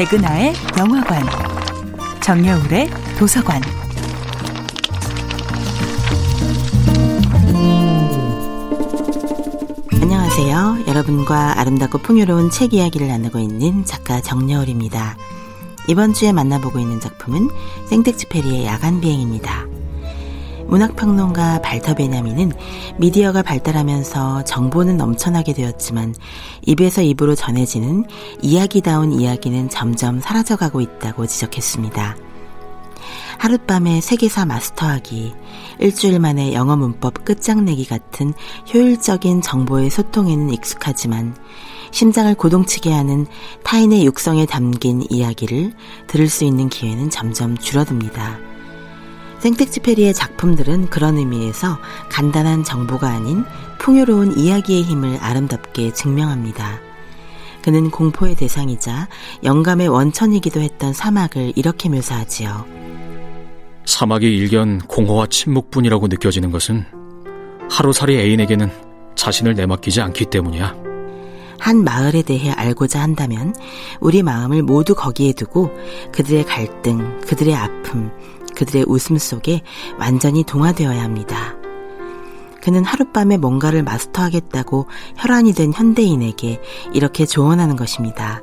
백은하의 영화관, 정여울의 도서관. 안녕하세요. 여러분과 아름답고 풍요로운 책 이야기를 나누고 있는 작가 정여울입니다. 이번 주에 만나보고 있는 작품은 생텍쥐페리의 야간 비행입니다. 문학평론가 발터 베냐미는 미디어가 발달하면서 정보는 넘쳐나게 되었지만 입에서 입으로 전해지는 이야기다운 이야기는 점점 사라져가고 있다고 지적했습니다. 하룻밤에 세계사 마스터하기, 일주일 만에 영어 문법 끝장내기 같은 효율적인 정보의 소통에는 익숙하지만 심장을 고동치게 하는 타인의 육성에 담긴 이야기를 들을 수 있는 기회는 점점 줄어듭니다. 생텍쥐페리의 작품들은 그런 의미에서 간단한 정보가 아닌 풍요로운 이야기의 힘을 아름답게 증명합니다. 그는 공포의 대상이자 영감의 원천이기도 했던 사막을 이렇게 묘사하지요. 사막이 일견 공허와 침묵뿐이라고 느껴지는 것은 하루살이 애인에게는 자신을 내맡기지 않기 때문이야. 한 마을에 대해 알고자 한다면 우리 마음을 모두 거기에 두고 그들의 갈등, 그들의 아픔, 그들의 웃음 속에 완전히 동화되어야 합니다. 그는 하룻밤에 뭔가를 마스터하겠다고 혈안이 된 현대인에게 이렇게 조언하는 것입니다.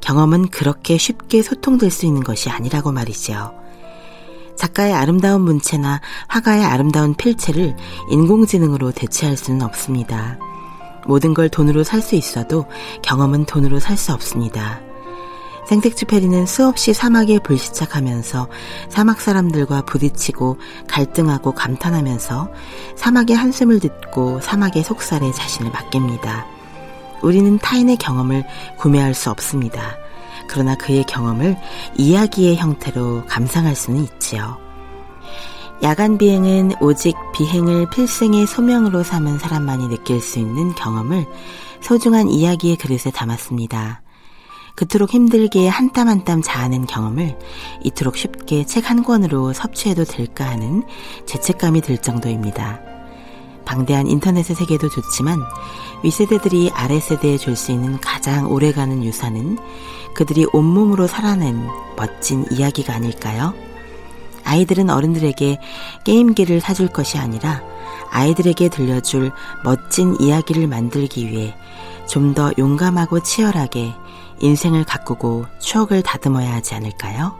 경험은 그렇게 쉽게 소통될 수 있는 것이 아니라고 말이죠. 작가의 아름다운 문체나 화가의 아름다운 필체를 인공지능으로 대체할 수는 없습니다. 모든 걸 돈으로 살 수 있어도 경험은 돈으로 살 수 없습니다. 생텍쥐페리는 수없이 사막에 불시착하면서 사막 사람들과 부딪히고 갈등하고 감탄하면서 사막의 한숨을 듣고 사막의 속살에 자신을 맡깁니다. 우리는 타인의 경험을 구매할 수 없습니다. 그러나 그의 경험을 이야기의 형태로 감상할 수는 있지요. 야간 비행은 오직 비행을 필생의 소명으로 삼은 사람만이 느낄 수 있는 경험을 소중한 이야기의 그릇에 담았습니다. 그토록 힘들게 한 땀 한 땀 자아낸 경험을 이토록 쉽게 책 한 권으로 섭취해도 될까 하는 죄책감이 들 정도입니다. 방대한 인터넷의 세계도 좋지만 윗세대들이 아래세대에 줄 수 있는 가장 오래가는 유산은 그들이 온몸으로 살아낸 멋진 이야기가 아닐까요? 아이들은 어른들에게 게임기를 사줄 것이 아니라 아이들에게 들려줄 멋진 이야기를 만들기 위해 좀 더 용감하고 치열하게 인생을 가꾸고 추억을 다듬어야 하지 않을까요?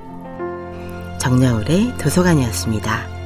정야울의 도서관이었습니다.